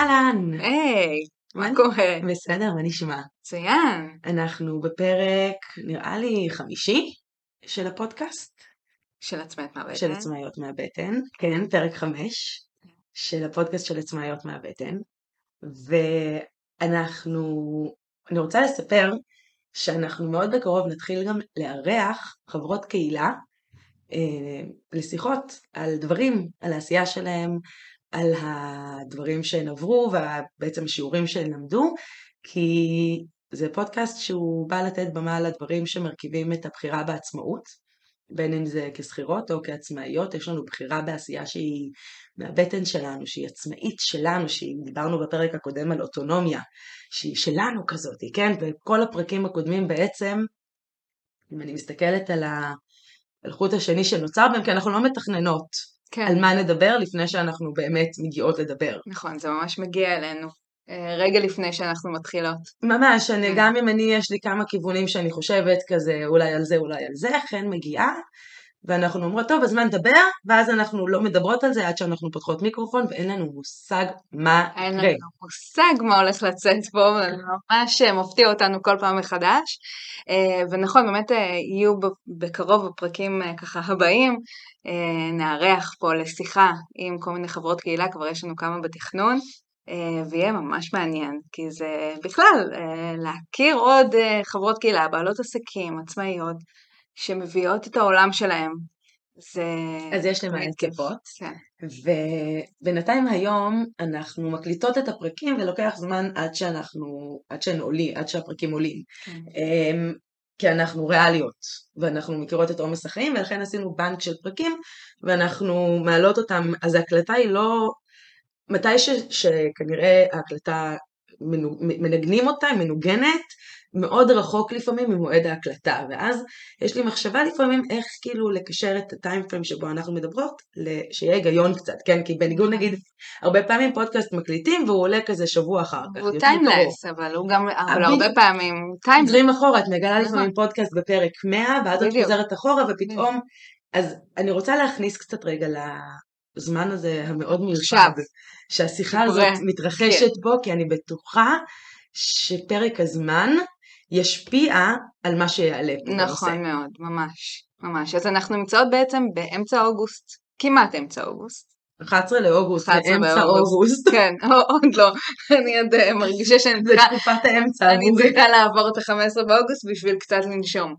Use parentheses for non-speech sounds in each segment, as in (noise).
אהלן, היי, מה מה- קורה? בסדר, מה נשמע? מצוין. אנחנו בפרק, נראה לי, חמישי של הפודקאסט, של עצמאית מהבטן. של עצמאיות מהבטן, כן, פרק חמש של הפודקאסט של עצמאיות מהבטן, ואנחנו, אני רוצה לספר שאנחנו מאוד בקרוב נתחיל גם לארח חברות קהילה אה, לשיחות על דברים, על העשייה שלהם, על הדברים שהן עברו ובעצם השיעורים שהן למדו, כי זה פודקאסט שהוא בא לתת במה לדברים שמרכיבים את הבחירה בעצמאות, בין אם זה כשכירות או כעצמאיות, יש לנו בחירה בעשייה שהיא מהבטן שלנו, שהיא עצמאית שלנו, שהיא, דיברנו בפרק הקודם על אוטונומיה, שהיא שלנו כזאת, כן? וכל הפרקים הקודמים בעצם, אם אני מסתכלת על ה... על חוט השני שנוצר בהם, כי אנחנו לא מתכננות כן, על מה נדבר לפני שאנחנו באמת מגיעות לדבר. נכון, זה ממש מגיע אלינו. אה, רגע לפני שאנחנו מתחילות. ממש, אני, כן. גם אם אני, יש לי כמה כיוונים שאני חושבת כזה, אולי על זה, אולי על זה, חן מגיעה, ואנחנו אומרות, טוב, אז מה נדבר? ואז אנחנו לא מדברות על זה עד שאנחנו פותחות מיקרופון, ואין לנו מושג מה אין יקרה. לנו מושג מה הולך לצאת פה, וזה ממש אה, מפתיע אותנו כל פעם מחדש. אה, ונכון, באמת אה, יהיו בקרוב בפרקים אה, ככה הבאים, נארח פה לשיחה עם כל מיני חברות קהילה, כבר יש לנו כמה בתכנון. ויהיה ממש מעניין, כי זה בכלל להכיר עוד חברות קהילה, בעלות עסקים, עצמאיות, שמביאות את העולם שלהם. זה... אז יש כיף. לצפות. כן. ובינתיים היום אנחנו מקליטות את הפרקים ולוקח זמן עד שאנחנו, עד שהן עולים, עד שהפרקים עולים. כן. אמ, כי אנחנו ריאליות ואנחנו מכירות את עומס החיים ולכן עשינו בנק של פרקים ואנחנו מעלות אותם, אז ההקלטה היא לא, מתי ש, שכנראה ההקלטה מנגנים אותה, היא מנוגנת, מאוד רחוק לפעמים ממועד ההקלטה, ואז יש לי מחשבה לפעמים איך כאילו לקשר את הטיים פריים שבו אנחנו מדברות, שיהיה היגיון קצת, כן? כי בניגוד נגיד, הרבה פעמים פודקאסט מקליטים והוא עולה כזה שבוע אחר כך. הוא timeless, אבל הוא גם, אבל בדיוק. הרבה פעמים timeless. חוזרים אחורה, את מגלה נכון. לפעמים פודקאסט בפרק 100, ואז את. חוזרת אחורה ופתאום... אז אני רוצה להכניס קצת רגע לזמן הזה המאוד מיוחד. שהשיחה. הזאת מתרחשת בו, כי אני בטוחה שפרק הזמן ישפיע על מה שיעלה פה בנושא. נכון מאוד, ממש, ממש. אז אנחנו נמצאות בעצם באמצע אוגוסט, כמעט אמצע אוגוסט. 11 לאוגוסט, 11 באמצע באוגוסט. אוגוסט, (laughs) כן, עוד לא. (laughs) אני עוד אה, מרגישה שאני זה צריכה, תקופת האמצע אני. צריכה לעבור את ה-15 באוגוסט בשביל קצת לנשום,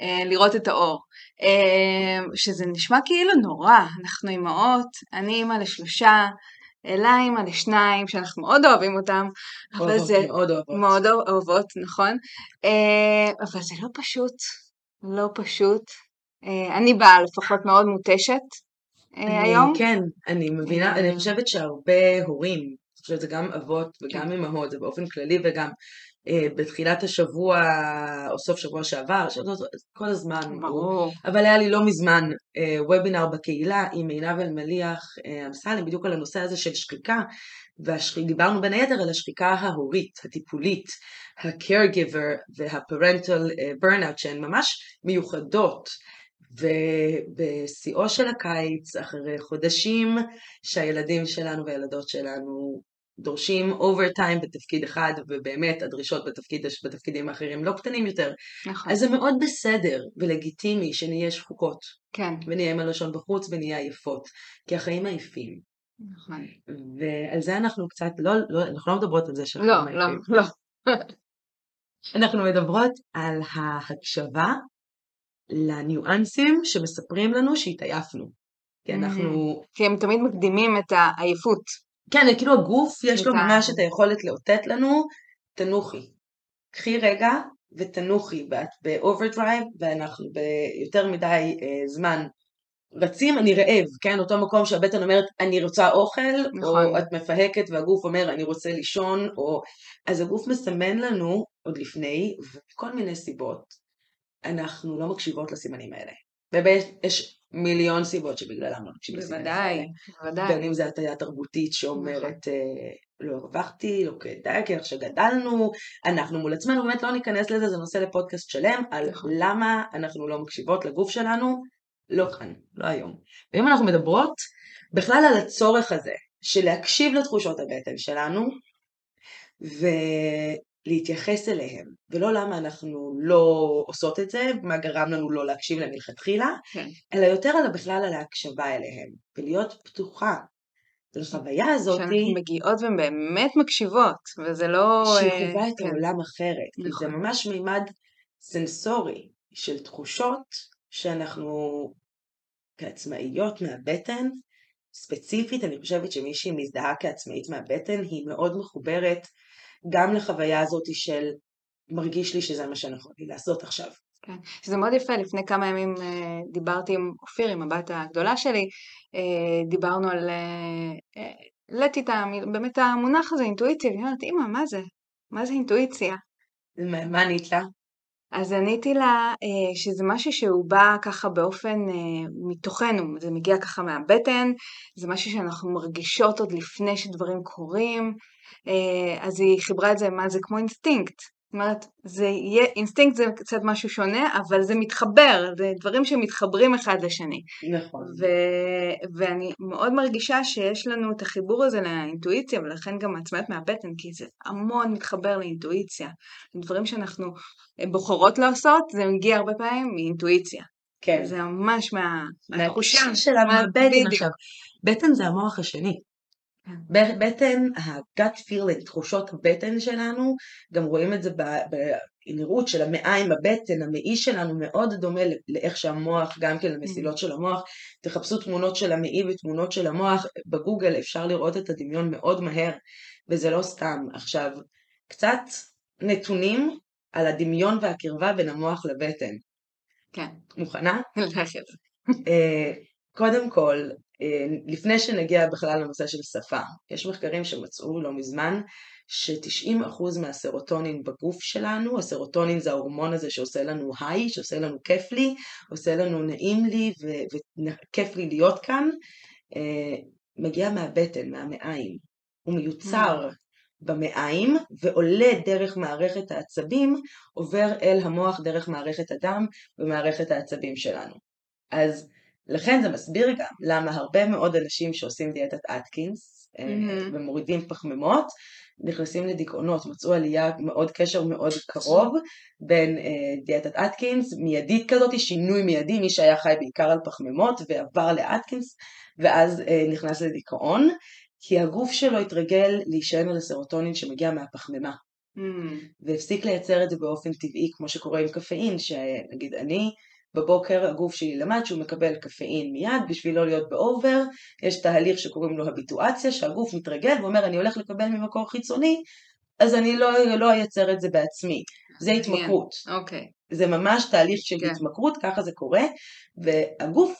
אה, לראות את האור. אה, שזה נשמע כאילו נורא, אנחנו אימהות, אני אימא לשלושה, אלה אימא לשניים, שאנחנו מאוד אוהבים אותם, אבל אוהבות, זה מאוד אוהבות. מאוד אוהבות, נכון? אה, אבל זה לא פשוט, לא פשוט. אה, אני באה לפחות מאוד מותשת אה, אני- היום. כן, אני מבינה. אני חושבת שהרבה הורים, אני חושבת שזה גם אבות וגם כן. אמהות, זה באופן כללי וגם בתחילת השבוע או סוף שבוע שעבר, שבוע- כל הזמן, ברור. אבל היה לי לא מזמן אה, וובינר בקהילה עם עינב אלמליח אה, אמסלם בדיוק על הנושא הזה של שחיקה, ודיברנו בין היתר על השחיקה ההורית, הטיפולית, ה-caregiver וה-parental אה, burnout שהן ממש מיוחדות. ובשיאו של הקיץ, אחרי חודשים שהילדים שלנו והילדות שלנו דורשים אוברטיים בתפקיד אחד, ובאמת הדרישות בתפקיד, בתפקידים האחרים לא קטנים יותר, נכון. אז זה מאוד בסדר ולגיטימי שנהיה שחוקות, כן, ונהיה עם הלשון בחוץ ונהיה עייפות, כי החיים עייפים. נכון. ועל זה אנחנו קצת, לא, לא, אנחנו לא מדברות על זה שהחיים לא, לא, עייפים. לא. אנחנו מדברות על ההקשבה לניואנסים שמספרים לנו שהתעייפנו. כי אנחנו, כי הם תמיד מקדימים את העייפות. כן, כאילו הגוף יש לו ממש את היכולת לאותת לנו, תנוחי. קחי רגע ותנוחי, ואת ב overdrive, ואנחנו ביותר מדי אה, זמן רצים, אני רעב, כן? אותו מקום שהבטן אומרת, אני רוצה אוכל, נכון. או את מפהקת והגוף אומר, אני רוצה לישון, או... אז הגוף מסמן לנו, עוד לפני, וכל מיני סיבות, אנחנו לא מקשיבות לסימנים האלה. ויש מיליון סיבות שבגללם לא לסימנים האלה. בוודאי, בוודאי. בין אם זה הטיה תרבותית שאומרת נכון. אה, לא הרווחתי, לא כדאי, כי איך שגדלנו, אנחנו מול עצמנו, באמת לא ניכנס לזה, זה נושא לפודקאסט שלם, על נכון. למה אנחנו לא מקשיבות לגוף שלנו, לא כאן, לא היום. ואם אנחנו מדברות בכלל על הצורך הזה של להקשיב לתחושות הבטן שלנו ולהתייחס אליהם, ולא למה אנחנו לא עושות את זה, מה גרם לנו לא להקשיב להם מלכתחילה, כן. אלא יותר על בכלל על ההקשבה אליהם, ולהיות פתוחה לחוויה הזאת, שאנחנו מגיעות והן באמת מקשיבות, וזה לא... שהיא אה, את כן. העולם אחרת, כי זה נכון. ממש מימד סנסורי של תחושות שאנחנו כעצמאיות מהבטן, ספציפית אני חושבת שמי שהיא מזדהה כעצמאית מהבטן היא מאוד מחוברת גם לחוויה הזאת של מרגיש לי שזה מה שנכון לי לעשות עכשיו. כן. שזה מאוד יפה, לפני כמה ימים אה, דיברתי עם אופיר, עם הבת הגדולה שלי, אה, דיברנו על... אה, העליתי את המ- באמת המונח הזה, אינטואיציה, והיא אומרת, אמא, מה זה? מה זה אינטואיציה? מה ענית לה? אז עניתי לה אה, שזה משהו שהוא בא ככה באופן אה, מתוכנו, זה מגיע ככה מהבטן, זה משהו שאנחנו מרגישות עוד לפני שדברים קורים, אז היא חיברה את זה, מה זה כמו אינסטינקט. זאת אומרת, זה יהיה, אינסטינקט זה קצת משהו שונה, אבל זה מתחבר, זה דברים שמתחברים אחד לשני. נכון. ו- ואני מאוד מרגישה שיש לנו את החיבור הזה לאינטואיציה, ולכן גם עצמאיות מהבטן, כי זה המון מתחבר לאינטואיציה. דברים שאנחנו אה, בוחרות לעשות, זה מגיע הרבה פעמים מאינטואיציה. כן. זה ממש מה, מהתחושה. מהבטן בדיוק. עכשיו. בטן זה המוח השני. בטן, ה-gut feeling, תחושות הבטן שלנו, גם רואים את זה בנראות של המעיים, הבטן, המעי שלנו מאוד דומה לאיך שהמוח, גם כן למסילות של המוח. תחפשו תמונות של המעי ותמונות של המוח, בגוגל אפשר לראות את הדמיון מאוד מהר, וזה לא סתם. עכשיו, קצת נתונים על הדמיון והקרבה בין המוח לבטן. כן, מוכנה? (laughs) אה, קודם כל, לפני שנגיע בכלל לנושא של שפה, יש מחקרים שמצאו לא מזמן ש-90% מהסרוטונין בגוף שלנו, הסרוטונין זה ההורמון הזה שעושה לנו היי, שעושה לנו כיף לי, עושה לנו נעים לי וכיף לי להיות כאן, אה, מגיע מהבטן, מהמעיים. הוא מיוצר במעיים ועולה דרך מערכת העצבים, עובר אל המוח דרך מערכת הדם ומערכת העצבים שלנו. אז לכן זה מסביר גם למה הרבה מאוד אנשים שעושים דיאטת אטקינס אה, מהמם. ומורידים פחמימות, נכנסים לדיכאונות, מצאו עלייה מאוד, קשר מאוד קרוב בין אה, דיאטת אטקינס, מיידית כזאת, שינוי מיידי, מי שהיה חי בעיקר על פחמימות ועבר לאטקינס, ואז אה, נכנס לדיכאון, כי הגוף שלו התרגל להישען על הסרוטונין שמגיע מהפחמימה. Mm, והפסיק לייצר את זה באופן טבעי, כמו שקורה עם קפאין, שנגיד אני, בבוקר הגוף שלי למד שהוא מקבל קפאין מיד בשביל לא להיות באובר, יש תהליך שקוראים לו הביטואציה, שהגוף מתרגל ואומר אני הולך לקבל ממקור חיצוני, אז אני לא, לא אייצר את זה בעצמי. זה. התמכרות. אוקיי. זה ממש תהליך של כן. התמכרות, ככה זה קורה, והגוף,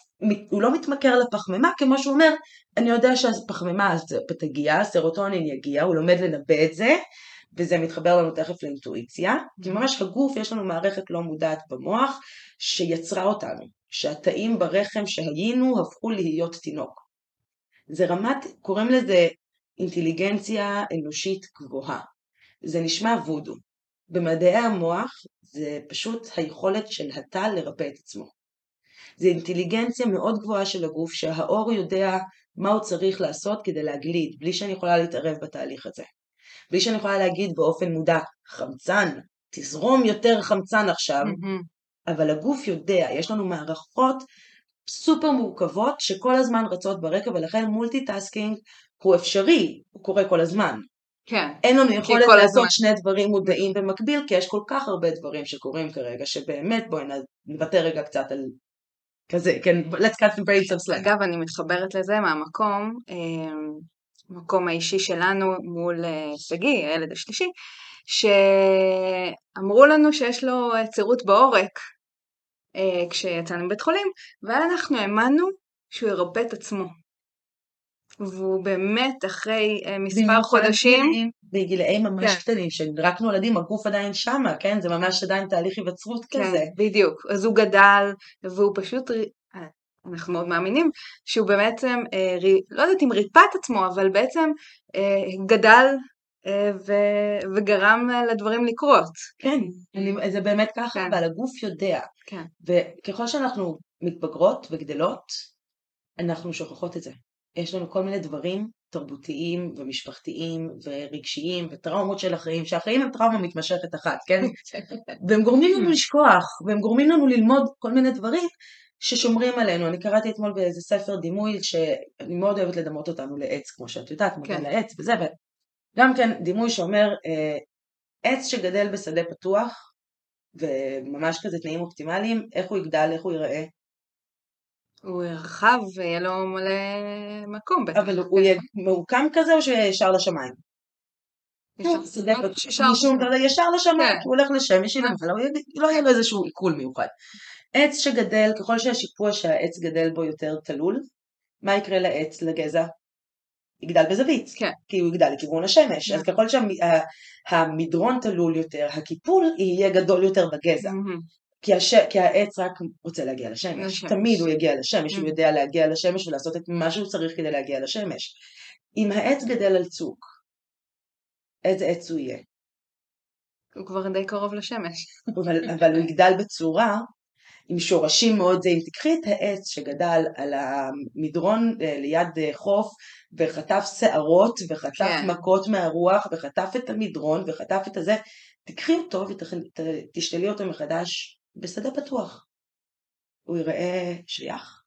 הוא לא מתמכר לפחמימה, כמו שהוא אומר, אני יודע שהפחמימה תגיע, הסרוטונין יגיע, הוא לומד לנבא את זה, וזה מתחבר לנו תכף לאינטואיציה, כי ממש הגוף, יש לנו מערכת לא מודעת במוח, שיצרה אותנו, שהתאים ברחם שהיינו הפכו להיות תינוק. זה רמת, קוראים לזה אינטליגנציה אנושית גבוהה. זה נשמע וודו. במדעי המוח זה פשוט היכולת של התא לרפא את עצמו. זה אינטליגנציה מאוד גבוהה של הגוף שהעור יודע מה הוא צריך לעשות כדי להגליד, בלי שאני יכולה להתערב בתהליך הזה. בלי שאני יכולה להגיד באופן מודע, חמצן, תזרום יותר חמצן עכשיו, מהמם. אבל הגוף יודע, יש לנו מערכות סופר מורכבות שכל הזמן רצות ברקע ולכן multitasking הוא אפשרי, הוא קורה כל הזמן. כן. אין לנו יכולת לעשות הזמן. שני דברים מודעים במקביל, כי יש כל כך הרבה דברים שקורים כרגע, שבאמת בואי נוותר רגע קצת על כזה, כן, let's cut the brains some slack. אגב, אני מתחברת לזה מהמקום, אה, המקום האישי שלנו מול אה, שגיא, הילד השלישי, שאמרו לנו שיש לו אה, צירות בעורק אה, כשיצאנו מבית חולים, ואנחנו האמנו שהוא ירפא את עצמו. והוא באמת, אחרי מספר חודשים, בגילאים- ממש כן. קטנים, שרק נולדים, הגוף עדיין שמה, כן? זה ממש עדיין תהליך היווצרות כן, כזה. בדיוק. אז הוא גדל, והוא פשוט, אנחנו מאוד מאמינים, שהוא בעצם, אה, רי- לא יודעת אם ריפא את עצמו, אבל בעצם אה, גדל אה, ו- וגרם אה, לדברים לקרות. כן, אני, זה באמת ככה, כן. אבל הגוף יודע. כן. וככל שאנחנו מתבגרות וגדלות, אנחנו שוכחות את זה. יש לנו כל מיני דברים תרבותיים ומשפחתיים ורגשיים וטראומות של החיים, שהחיים הם טראומה מתמשכת אחת, כן? (laughs) והם גורמים לנו לשכוח, והם גורמים לנו ללמוד כל מיני דברים ששומרים עלינו. אני קראתי אתמול באיזה ספר דימוי שאני מאוד אוהבת לדמות אותנו לעץ, כמו שאת יודעת, מודל כן. לעץ וזה, וגם כן דימוי שאומר אה, עץ שגדל בשדה פתוח, וממש כזה תנאים אופטימליים, איך הוא יגדל, איך הוא ייראה. הוא רחב ויהיה לו מלא מקום בטח. אבל הוא יהיה מעוקם כזה או שישר לשמיים? ישר לשמיים, כן. הוא הולך לשמש, אבל לא יהיה לו איזשהו עיכול מיוחד. עץ שגדל, ככל שהשיפוע שהעץ גדל בו יותר תלול, מה יקרה לעץ, לגזע? יגדל בזווית, כן. כי הוא יגדל לכיוון השמש, אז ככל שהמדרון תלול יותר, הקיפול יהיה גדול יותר בגזע. כי, הש... כי העץ רק רוצה להגיע לשמש, לשמש. תמיד הוא יגיע לשמש, הוא יודע להגיע לשמש ולעשות את מה שהוא צריך כדי להגיע לשמש. אם העץ גדל על צוק, איזה עץ הוא יהיה? הוא כבר די קרוב לשמש. אבל, אבל הוא יגדל בצורה עם שורשים מאוד זהים. תקחי את העץ שגדל על המדרון אה, ליד אה, חוף וחטף שערות וחטף כן. מכות מהרוח וחטף את המדרון וחטף את הזה, תקחי אותו ותשתלי אותו מחדש בשדה פתוח. הוא ייראה שייך?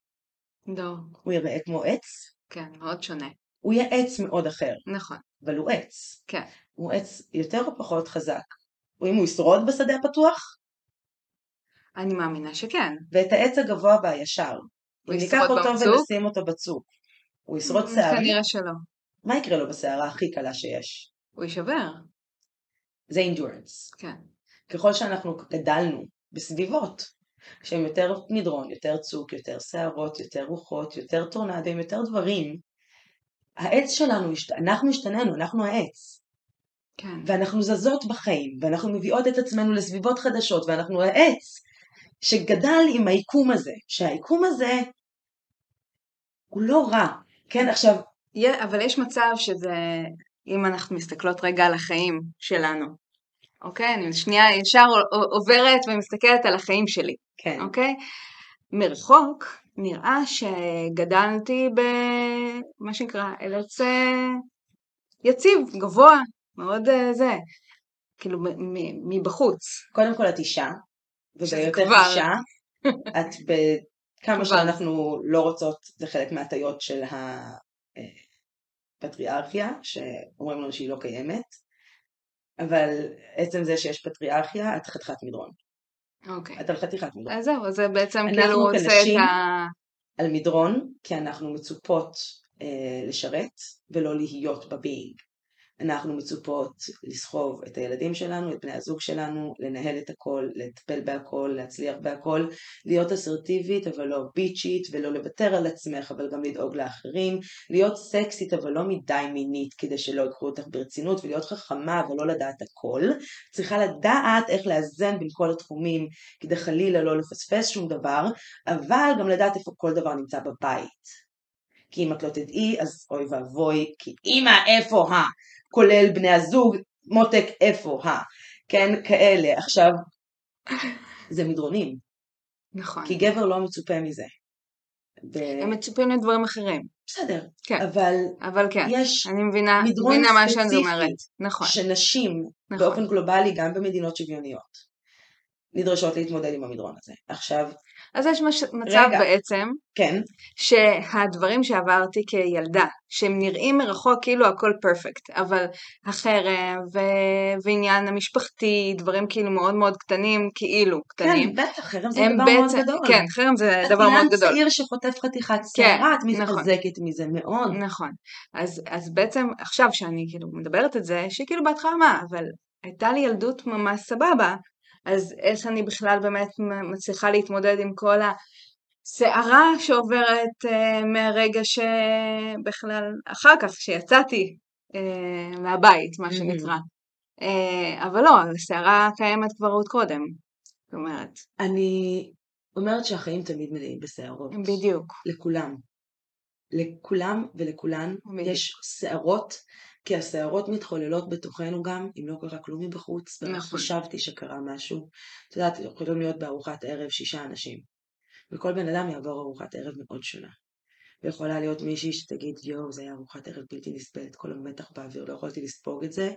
לא. הוא ייראה כמו עץ? כן, מאוד שונה. הוא יהיה עץ מאוד אחר. נכון. אבל הוא עץ. כן. הוא עץ יותר או פחות חזק? או אם הוא ישרוד בשדה הפתוח? אני מאמינה שכן. ואת העץ הגבוה והישר. אם ניקח אותו? ונשים אותו בצוק, הוא ישרוד mm, שערים? כנראה שלא. מה יקרה לו בשערה הכי קלה שיש? הוא יישבר. זה אינדורנס. כן. ככל שאנחנו גדלנו בסביבות שהם יותר מדרון, יותר צוק, יותר שערות, יותר רוחות, יותר טורנדים, יותר דברים, העץ שלנו, אנחנו השתננו, אנחנו העץ. כן. ואנחנו זזות בחיים, ואנחנו מביאות את עצמנו לסביבות חדשות, ואנחנו העץ שגדל עם היקום הזה, שהיקום הזה הוא לא רע, כן עכשיו... אבל יש מצב שזה, אם אנחנו מסתכלות רגע על החיים שלנו, אוקיי? אני שנייה ישר עוברת ומסתכלת על החיים שלי, כן. אוקיי? מרחוק נראה שגדלתי במה שנקרא ארץ יציב, גבוה, מאוד אה, זה, כאילו מבחוץ. קודם כל את אישה, ובהיותך אישה, את בכמה שאנחנו לא רוצות, זה חלק מההטיות של הפטריארכיה, אה, שאומרים לנו שהיא לא קיימת, אבל עצם זה שיש פטריארכיה, את חתיכת מדרון. אוקיי. את על חתיכת מדרון. אז זהו, זה בעצם כאילו עושה את ה... על מדרון, כי אנחנו מצופות אה, לשרת ולא להיות בביינג. אנחנו מצופות לסחוב את הילדים שלנו, את בני הזוג שלנו, לנהל את הכל, לטפל בהכל, להצליח בהכל, להיות אסרטיבית אבל לא ביצ'ית ולא לוותר על עצמך אבל גם לדאוג לאחרים, להיות סקסית אבל לא מדי מינית כדי שלא יקחו אותך ברצינות ולהיות חכמה אבל לא לדעת הכל, צריכה לדעת איך לאזן בין כל התחומים כדי חלילה לא לפספס שום דבר, אבל גם לדעת איפה כל דבר נמצא בבית. כי אם את לא תדעי, אז אוי ואבוי, כי אמא איפה ה... כולל בני הזוג, מותק איפה ה... כן, כאלה. עכשיו, זה מדרונים. נכון. כי גבר לא מצופה מזה. ו... הם מצופים לדברים אחרים. בסדר, כן. אבל, אבל כן. יש אני מבינה, מדרון מבינה מה שאני אומרת. נכון. שנשים, נכון. באופן גלובלי, גם במדינות שוויוניות, נדרשות להתמודד עם המדרון הזה. עכשיו, אז יש מש... מצב רגע, בעצם, כן. שהדברים שעברתי כילדה, שהם נראים מרחוק כאילו הכל פרפקט, אבל החרם ו... ועניין המשפחתי, דברים כאילו מאוד מאוד קטנים, כאילו קטנים. כן, בטח, חרם זה דבר בעצם, מאוד גדול. כן, חרם זה דבר מאוד גדול. צעיר שחוטף חתיכת שערה, כן, את מתחזקת נכון, מזה מאוד. נכון. אז, אז בעצם עכשיו שאני כאילו מדברת את זה, שהיא כאילו בהתחלה מה, אבל הייתה לי ילדות ממש סבבה, אז איך אני בכלל באמת מצליחה להתמודד עם כל הסערה שעוברת uh, מהרגע שבכלל, אחר כך, שיצאתי uh, מהבית, מה שנקרא. Uh, אבל לא, הסערה קיימת כבר עוד קודם, זאת אומרת. אני אומרת שהחיים תמיד מלאים בסערות. בדיוק. לכולם. לכולם ולכולן בדיוק. יש סערות כי הסערות מתחוללות בתוכנו גם, אם לא קרה כלום מבחוץ, נכון. חשבתי שקרה משהו. את יודעת, יכולים להיות בארוחת ערב שישה אנשים, וכל בן אדם יעבור ארוחת ערב מאוד שונה. ויכולה להיות מישהי שתגיד יואו זה היה ארוחת ערב בלתי נסבלת, כל המתח באוויר, לא יכולתי לספוג את זה,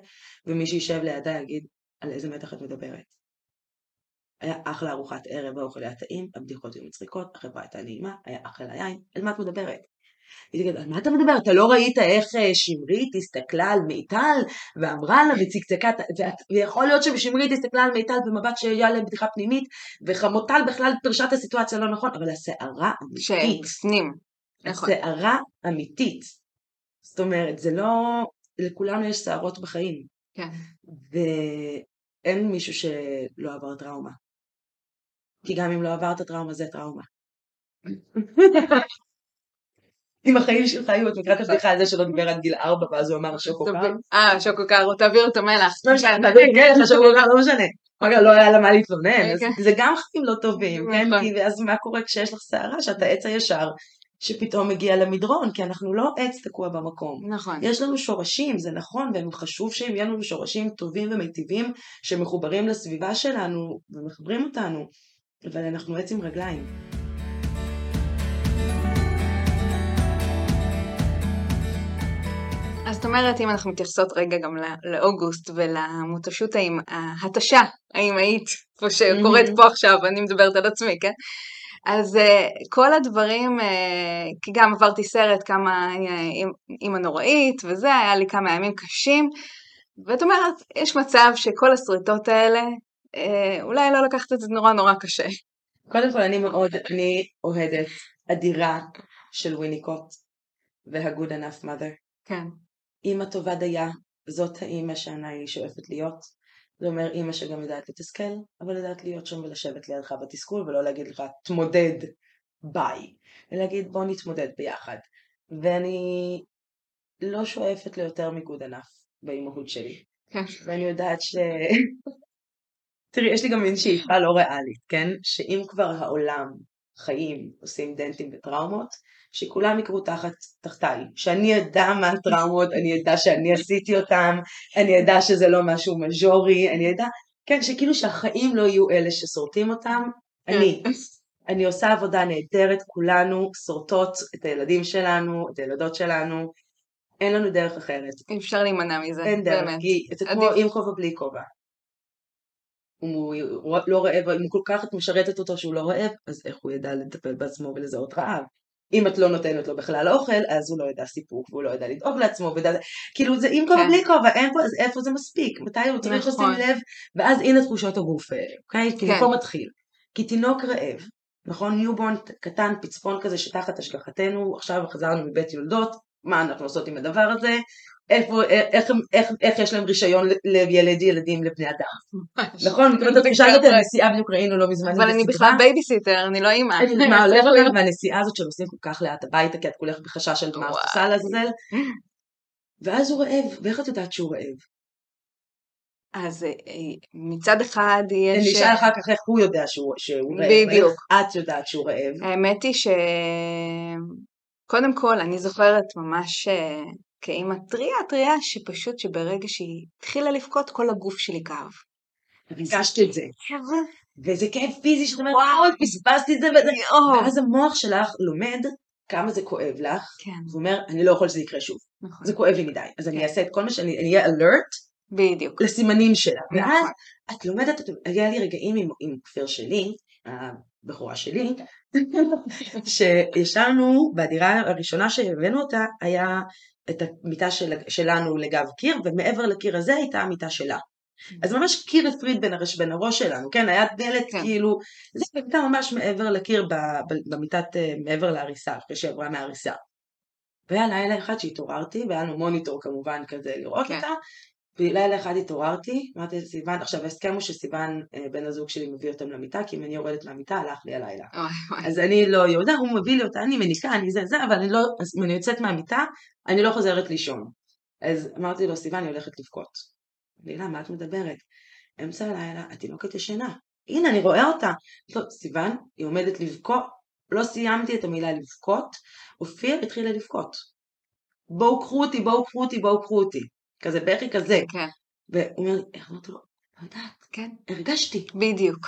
ומי שישב לידה יגיד על איזה מתח את מדברת. היה אחלה ארוחת ערב, האוכל היה טעים, הבדיחות היו מצחיקות, החברה הייתה נעימה, היה אחלה יין, על מה את מדברת? היא תגיד, על מה אתה מדבר? אתה לא ראית איך אה, שמרית הסתכלה על מיטל ואמרה לה וצקצקה, ויכול להיות ששמרית הסתכלה על מיטל במבט שהיה להם בדיחה פנימית, וחמוטל בכלל פירשה את הסיטואציה לא נכון, אבל הסערה אמיתית. שבפנים. נכון. הסערה אמיתית. זאת אומרת, זה לא... לכולנו יש סערות בחיים. כן. ואין מישהו שלא עבר טראומה. כי גם אם לא עברת טראומה זה טראומה. אם החיים שלך היו, את מכירה את הבדיחה על זה שלא דיבר עד גיל ארבע ואז הוא אמר שוקו קר? אה, שוקו קר, תעביר את המלח. לא משנה, תעביר את המלח, שוקו קר, לא משנה. אגב, לא היה לה מה להתלונן, זה גם חיים לא טובים, כן? נכון. ואז מה קורה כשיש לך שערה, שאתה עץ הישר, שפתאום מגיע למדרון, כי אנחנו לא עץ תקוע במקום. נכון. יש לנו שורשים, זה נכון, וחשוב שיהיו לנו שורשים טובים ומיטיבים שמחוברים לסביבה שלנו ומחברים אותנו, אבל אנחנו עץ עם רגליים. אז זאת אומרת, אם אנחנו מתייחסות רגע גם לא- לאוגוסט ולמותשות ההתשה האימהית, כמו שקורית פה עכשיו, אני מדברת על עצמי, כן? אז uh, כל הדברים, uh, כי גם עברתי סרט כמה אימא נוראית וזה, היה לי כמה ימים קשים, ואת אומרת, יש מצב שכל השריטות האלה, אולי לא לקחת את זה נורא נורא קשה. קודם כל אני מאוד, אני אוהדת אדירה של ויניקוט וה-good enough mother. כן. אימא טובה דייה, זאת האימא שאני שואפת להיות. זה אומר אימא שגם יודעת לתסכל, אבל יודעת להיות שם ולשבת לידך בתסכול ולא להגיד לך תמודד ביי, ולהגיד בוא נתמודד ביחד. ואני לא שואפת ליותר מגוד ענף באימהות שלי. כן. ואני יודעת ש... (laughs) תראי, יש לי גם מין שאיפה לא ריאלית, כן? שאם כבר העולם, חיים, עושים דנטים וטראומות, שכולם יקרו תחת, תחתיי, שאני אדע מה הטראומות, אני אדע שאני עשיתי אותם, אני אדע שזה לא משהו מז'ורי, אני אדע, כן, שכאילו שהחיים לא יהיו אלה ששורטים אותם, אני. אני עושה עבודה נהדרת, כולנו שורטות את הילדים שלנו, את הילדות שלנו, אין לנו דרך אחרת. אפשר להימנע מזה, אין דרך, באמת. כי זה כמו עם כובע בלי כובע. אם הוא לא רעב, אם כל כך את משרתת אותו שהוא לא רעב, אז איך הוא ידע לטפל בעצמו ולזהות רעב? אם את לא נותנת לו בכלל אוכל, אז הוא לא ידע סיפוק, והוא לא ידע לדאוג לעצמו, ודע... כאילו זה עם כובע כן. בלי כובע, אין פה, אז איפה זה מספיק? מתי הוא צריך נכון. לשים לב? ואז הנה תחושות הגוף האלה, אוקיי? כי כן. מפה מתחיל. כי תינוק רעב, נכון? newborn קטן, פצפון כזה שתחת השגחתנו, עכשיו חזרנו מבית יולדות, מה אנחנו עושות עם הדבר הזה? איפה, איך, איך, איך, איך יש להם רישיון לילד ילדים לבני אדם, נכון? את התחושה הזאת, הנסיעה בדיוק ראינו לא מזמן, אבל אני. בכלל בייביסיטר, אני לא אימא. מה הולך עליהם, והנסיעה הזאת שנוסעים כל כך לאט הביתה, כי את כולך בחשש של מה את. עושה לעזאזל, ואז הוא רעב, ואיך את יודעת שהוא רעב? אז אה, מצד אחד יש... אני אשאל אחר כך איך הוא יודע שהוא שהוא רעב, בדיוק. איך את יודעת שהוא רעב, האמת היא ש... קודם כל, אני זוכרת ממש אה, כאימא טריה טריה, שפשוט שברגע שהיא התחילה לבכות, כל הגוף שלי כאב. הרגשת את זה, וזה כאב פיזי שאת אומרת, וואו. פספסתי את זה. ואז המוח שלך לומד כמה זה כואב לך, כן, הוא אומר, אני לא יכול שזה יקרה שוב, נכון. זה כואב לי מדי, אז אני כן. אעשה את כל מה שאני, אני אהיה alert בדיוק. לסימנים שלה, ואז נכון. את לומדת, היה לי רגעים עם, עם כפיר שלי, הבכורה שלי, (laughs) שישבנו בדירה הראשונה שהבאנו אותה, היה את המיטה של, שלנו לגב קיר, ומעבר לקיר הזה הייתה המיטה שלה. אז ממש קיר הפריד בין, הרש, בין הראש שלנו, כן? היה דלת כן. כאילו, זה הייתה ממש מעבר לקיר, במיטת, אה, מעבר להריסה, אחרי שהיא עברה מהריסה. והיה לילה אחד שהתעוררתי, והיה לנו מוניטור כמובן כזה לראות כן. אותה, ולילה אחד התעוררתי, אמרתי לסיוון, עכשיו ההסכם הוא שסיוון, אה, בן הזוג שלי מביא אותם למיטה, כי אם אני יורדת מהמיטה, הלך לי הלילה. אז אני לא יורדה, הוא מביא לי אותה, אני מניקה, אני זה זה, אבל אני לא, אז אם אני יוצאת מהמיטה, אני לא חוזרת לישון. אז אמרתי לו, סיוון, אני הולכת לבכות. לילה, מה את מדברת? אמצע הלילה, התינוקת ישנה. הנה, אני רואה אותה. לא, סיוון, היא עומדת לבכות. לא סיימתי את המילה לבכות, אופיר התחילה לבכות. בואו קחו אותי, בואו קחו אותי, בואו קחו אותי. כזה בכי כזה. כן, והוא אומר לי, אמרתי לו, לא יודעת, כן. הרגשתי. בדיוק.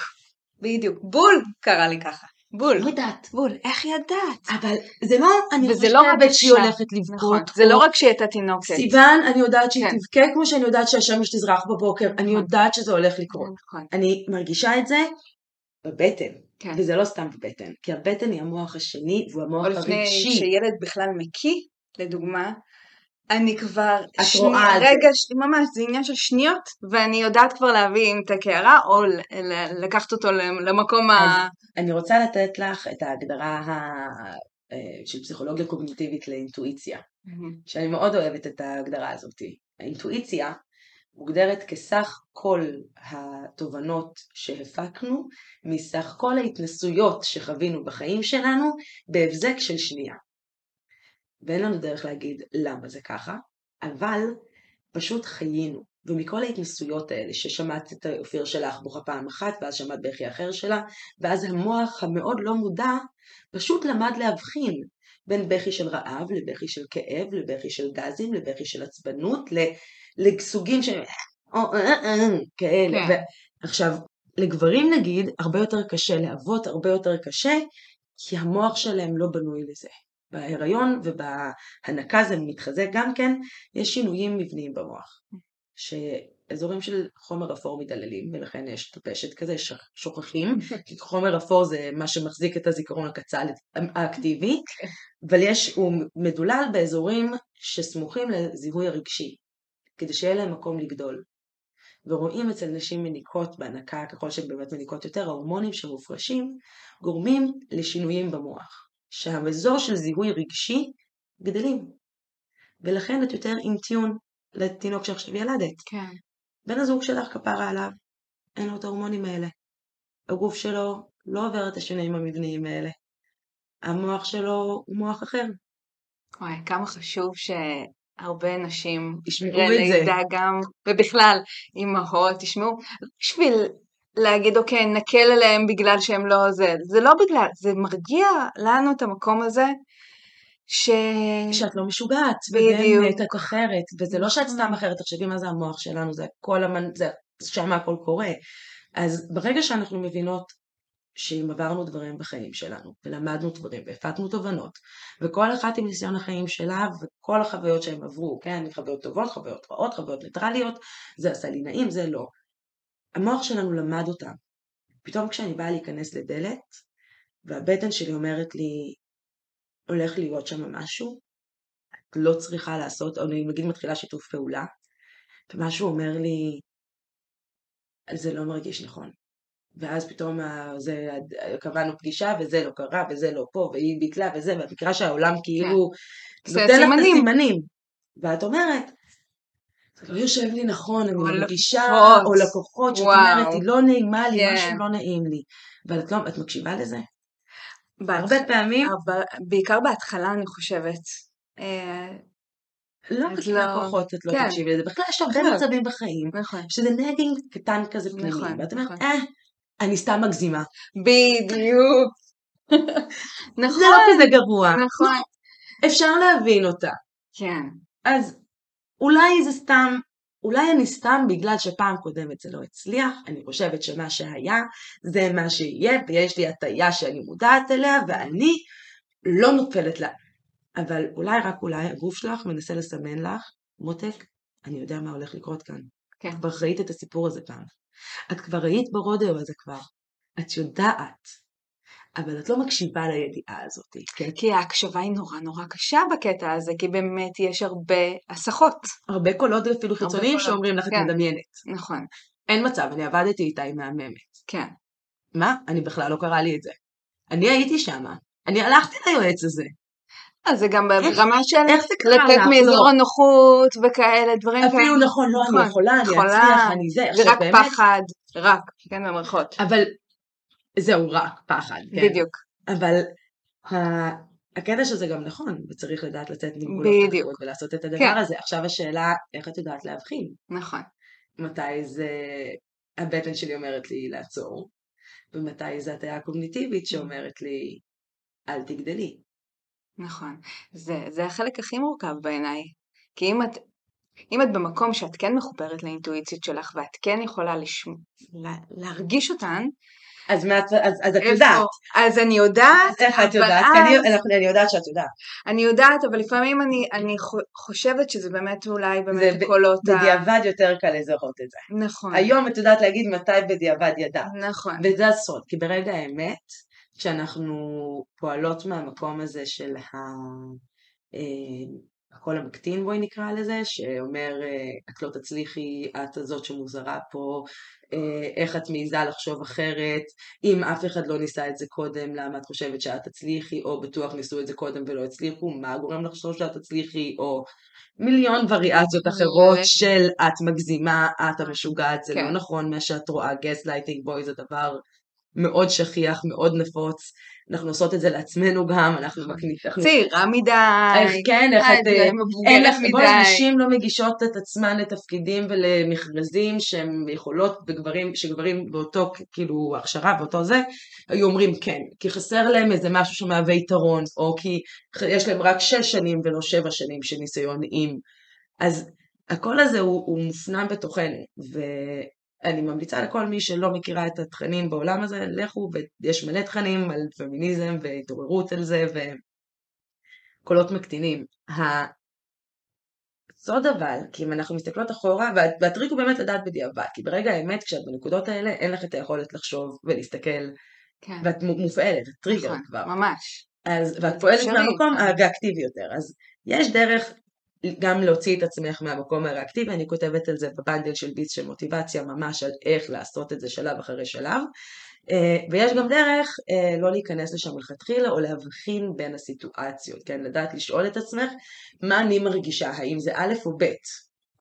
בדיוק. בול קרה לי ככה. בול. לא יודעת. בול, איך ידעת? אבל זה לא, אני וזה לא חושבת שהיא. הולכת נכון, לבכות. זה לא רק שהיא הייתה תינוקת. סיוון, אני יודעת שהיא כן. תבכה כמו שאני יודעת שהשמש תזרח בבוקר, אני נכון. יודעת שזה הולך לקרות. נכון, אני מרגישה את זה בבטן, כן. וזה לא סתם בבטן, כי הבטן היא המוח השני והוא המוח או לפני הרגשי. שילד בכלל מקיא, לדוגמה, אני כבר, את שני- רואה את זה. רגע, ש- ממש, זה עניין של שניות, ואני יודעת כבר להביא עם את הקערה, או ל- ל- לקחת אותו למ- למקום ה... אני רוצה לתת לך את ההגדרה ה- אה, של פסיכולוגיה קוגניטיבית לאינטואיציה, שאני מאוד אוהבת את ההגדרה הזאת. האינטואיציה מוגדרת כסך כל התובנות שהפקנו מסך כל ההתנסויות שחווינו בחיים שלנו בהבזק של שנייה. ואין לנו דרך להגיד למה זה ככה, אבל פשוט חיינו. ומכל ההתנסויות האלה, ששמעת את האופיר שלך בוכה פעם אחת, ואז שמעת בכי אחר שלה, ואז המוח המאוד לא מודע פשוט למד להבחין בין בכי של רעב לבכי של כאב, לבכי של גזים, לבכי של עצבנות, לסוגים של... או, אה, אה, כאלה. כן. עכשיו, לגברים נגיד, הרבה יותר קשה, לאבות הרבה יותר קשה, כי המוח שלהם לא בנוי לזה. בהיריון ובהנקה זה מתחזק גם כן, יש שינויים מבניים במוח. שאזורים של חומר אפור מדללים, ולכן יש טפשת כזה, שוכחים, (laughs) כי חומר אפור זה מה שמחזיק את הזיכרון הקצל (laughs) האקטיבי, אבל יש, הוא מדולל באזורים שסמוכים לזיהוי הרגשי, כדי שיהיה להם מקום לגדול. ורואים אצל נשים מניקות בהנקה, ככל שהן באמת מניקות יותר, ההורמונים שמופרשים גורמים לשינויים במוח, שהאזור של זיהוי רגשי גדלים. ולכן את יותר אינטיון לתינוק שעכשיו ילדת. כן. בן הזוג שלך כפרה עליו, אין לו את ההורמונים האלה. הגוף שלו לא עובר את השינויים המבניים האלה. המוח שלו הוא מוח אחר. וואי, כמה חשוב שהרבה נשים, ישמעו את זה. גם, ובכלל, אימהות, תשמעו, בשביל להגיד, אוקיי, נקל עליהם בגלל שהם לא זה, זה לא בגלל, זה מרגיע לנו את המקום הזה, ש... שאת לא משוגעת, בדיוק. ובאמת את אחרת, וזה לא שאת סתם. אחרת, תחשבי מה זה המוח שלנו, זה הכל, המנ... זה שם הכל קורה. אז ברגע שאנחנו מבינות שאם עברנו דברים בחיים שלנו, ולמדנו דברים, והפקנו תובנות, וכל אחת עם ניסיון החיים שלה, וכל החוויות שהם עברו, כן, חוויות טובות, חוויות רעות, חוויות ניטרליות, זה עשה לי נעים, זה לא. המוח שלנו למד אותם. פתאום כשאני באה להיכנס לדלת, והבטן שלי אומרת לי, הולך להיות שם משהו, את לא צריכה לעשות, או אני נגיד מתחילה שיתוף פעולה, ומשהו אומר לי, זה לא מרגיש נכון. ואז פתאום זה, קבענו פגישה וזה לא קרה וזה לא פה והיא ביטלה וזה, והמקרה שהעולם כאילו עושה נותן לך את סימנים. הסימנים. ואת אומרת, לא יושב לי נכון, אני מרגישה. או לקוחות, שאת. אומרת, היא לא נעימה לי, כן. משהו לא נעים לי. אבל את לא, את מקשיבה לזה? הרבה פעמים, אבל בעיקר בהתחלה אני חושבת. אה, לא רק לא- לקוחות את לא כן. תקשיבי לזה, בכלל יש הרבה בכלל. מצבים בחיים, נכון. שזה נגינג קטן כזה פנימי, נכון, ואת אומרת, נכון. אה, אני סתם מגזימה. בדיוק. נכון. (laughs) זה לא כזה גרוע. נכון. אפשר להבין אותה. כן. אז אולי זה סתם, אולי אני סתם בגלל שפעם קודמת זה לא הצליח, אני חושבת שמה שהיה זה מה שיהיה, ויש לי הטיה שאני מודעת אליה, ואני לא נופלת לה. אבל אולי רק אולי הגוף שלך מנסה לסמן לך, מותק, אני יודע מה הולך לקרות כאן. כן. כבר ראית את הסיפור הזה פעם. את כבר היית ברודאו הזה כבר. את יודעת. אבל את לא מקשיבה לידיעה הזאת. כן? כי ההקשבה היא נורא נורא קשה בקטע הזה, כי באמת יש הרבה הסחות. הרבה קולות אפילו חיצוניים שאומרים לך את כן. מדמיינת. נכון. אין מצב, אני עבדתי איתה, היא מהממת. כן. מה? אני בכלל לא קרה לי את זה. אני הייתי שמה. אני הלכתי ליועץ הזה. אז זה גם ברמה של לך? מאזור לא. הנוחות וכאלה, דברים כאלה. אפילו נכון, לא, אני נכון, יכולה, אני. אצליח, אני זה. זה רק פחד, רק, כן, במרכאות. אבל זהו, רק פחד. כן. בדיוק. אבל הקטע שזה גם נכון, וצריך לדעת לצאת מגבולות בדיוק. ולעשות את הדבר כן. הזה. עכשיו השאלה, איך את יודעת להבחין? נכון. מתי זה הבטן שלי אומרת לי לעצור, ומתי זה הטיה הקוגניטיבית שאומרת לי, אל תגדלי. נכון. זה, זה החלק הכי מורכב בעיניי. כי אם את, אם את במקום שאת כן מחוברת לאינטואיציות שלך ואת כן יכולה לשמ... לה, להרגיש אותן, אז, מה, אז, אז את? יודעת. אז אני יודעת, אז איך את יודעת? כי אני, אז- אנחנו- אני יודעת שאת יודעת. אני יודעת, אבל לפעמים אני, אני חו- חושבת שזה באמת אולי זה באמת ב- הקולות ה... בדיעבד יותר קל לזהות את זה. נכון, היום את יודעת להגיד מתי בדיעבד ידעת. נכון, וזה הסוד, כי ברגע האמת, כשאנחנו פועלות מהמקום הזה של ה... אה, הקול המקטין בואי נקרא לזה, שאומר אה, את לא תצליחי, את הזאת שמוזרה פה, איך את מעיזה לחשוב אחרת, אם אף אחד לא ניסה את זה קודם, למה את חושבת שאת תצליחי, או בטוח ניסו את זה קודם ולא הצליחו, מה גורם לחשוב שאת תצליחי, או מיליון וריאציות אחרות של את מגזימה, את המשוגעת, זה לא כן. נכון מה שאת רואה, גס לייטינג בוי זה דבר מאוד שכיח, מאוד נפוץ, אנחנו עושות את זה לעצמנו גם, אנחנו מקטינים, צעירה מדי, איך כן, איך אה, את... אה, אין לך, מדי, נשים לא מגישות את עצמן לתפקידים ולמכרזים שהן יכולות, וגברים, שגברים באותו כאילו הכשרה, באותו זה, היו אומרים כן, כי חסר להם איזה משהו שמהווה יתרון, או כי יש להם רק שש שנים ולא שבע שנים של ניסיון עם. אז הקול הזה הוא, הוא מופנם בתוכנו, ואני ממליצה לכל מי שלא מכירה את התכנים בעולם הזה, לכו, ויש מלא תכנים על פמיניזם והתעוררות על זה, וקולות מקטינים. הסוד אבל, כי אם אנחנו מסתכלות אחורה, וה- והטריק הוא באמת לדעת בדיעבד, כי ברגע האמת, כשאת בנקודות האלה, אין לך את היכולת לחשוב ולהסתכל, כן, ואת מופעלת, הטריגר נכון, כבר. ממש, אז, ואת פועלת. מהמקום הריאקטיבי יותר. אז יש דרך גם להוציא את עצמך מהמקום הריאקטיבי, אני כותבת על זה בבנדל של ביץ של מוטיבציה, ממש על איך לעשות את זה שלב אחרי שלב. אה, ויש גם דרך אה, לא להיכנס לשם מלכתחילה, או להבחין בין הסיטואציות, כן? לדעת לשאול את עצמך מה אני מרגישה, האם זה א' או ב'.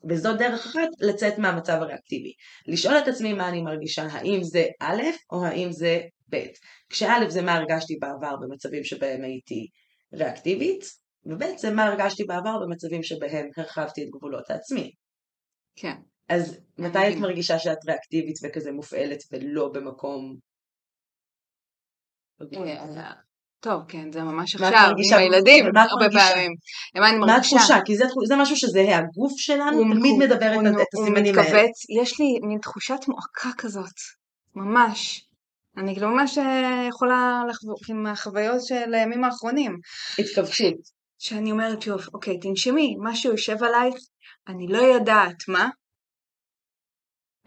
וזו דרך אחת לצאת מהמצב הריאקטיבי. לשאול את עצמי מה אני מרגישה, האם זה א' או האם זה ב'. כשא' זה מה הרגשתי בעבר במצבים שבהם הייתי ריאקטיבית, וב' זה מה הרגשתי בעבר במצבים שבהם הרחבתי את גבולות העצמי. כן, אז מתי את. מרגישה שאת ריאקטיבית וכזה מופעלת ולא במקום... אה, טוב, כן, זה ממש מה עכשיו? עם הילדים, מה הרבה? פעמים. מה אני מה מרגישה? התחושה? כי זה, משהו שזה הגוף שלנו, הוא- תמיד הוא- מדבר את, הוא- הוא הסימנים האלה. מתכווץ, יש לי מין תחושת מועקה כזאת, ממש. אני כאילו ממש אה, יכולה לחוות, כאילו מהחוויות של הימים האחרונים, התכווצות. שאני אומרת, יופי, אוקיי, תנשמי, משהו יושב עלייך, אני לא יודעת מה,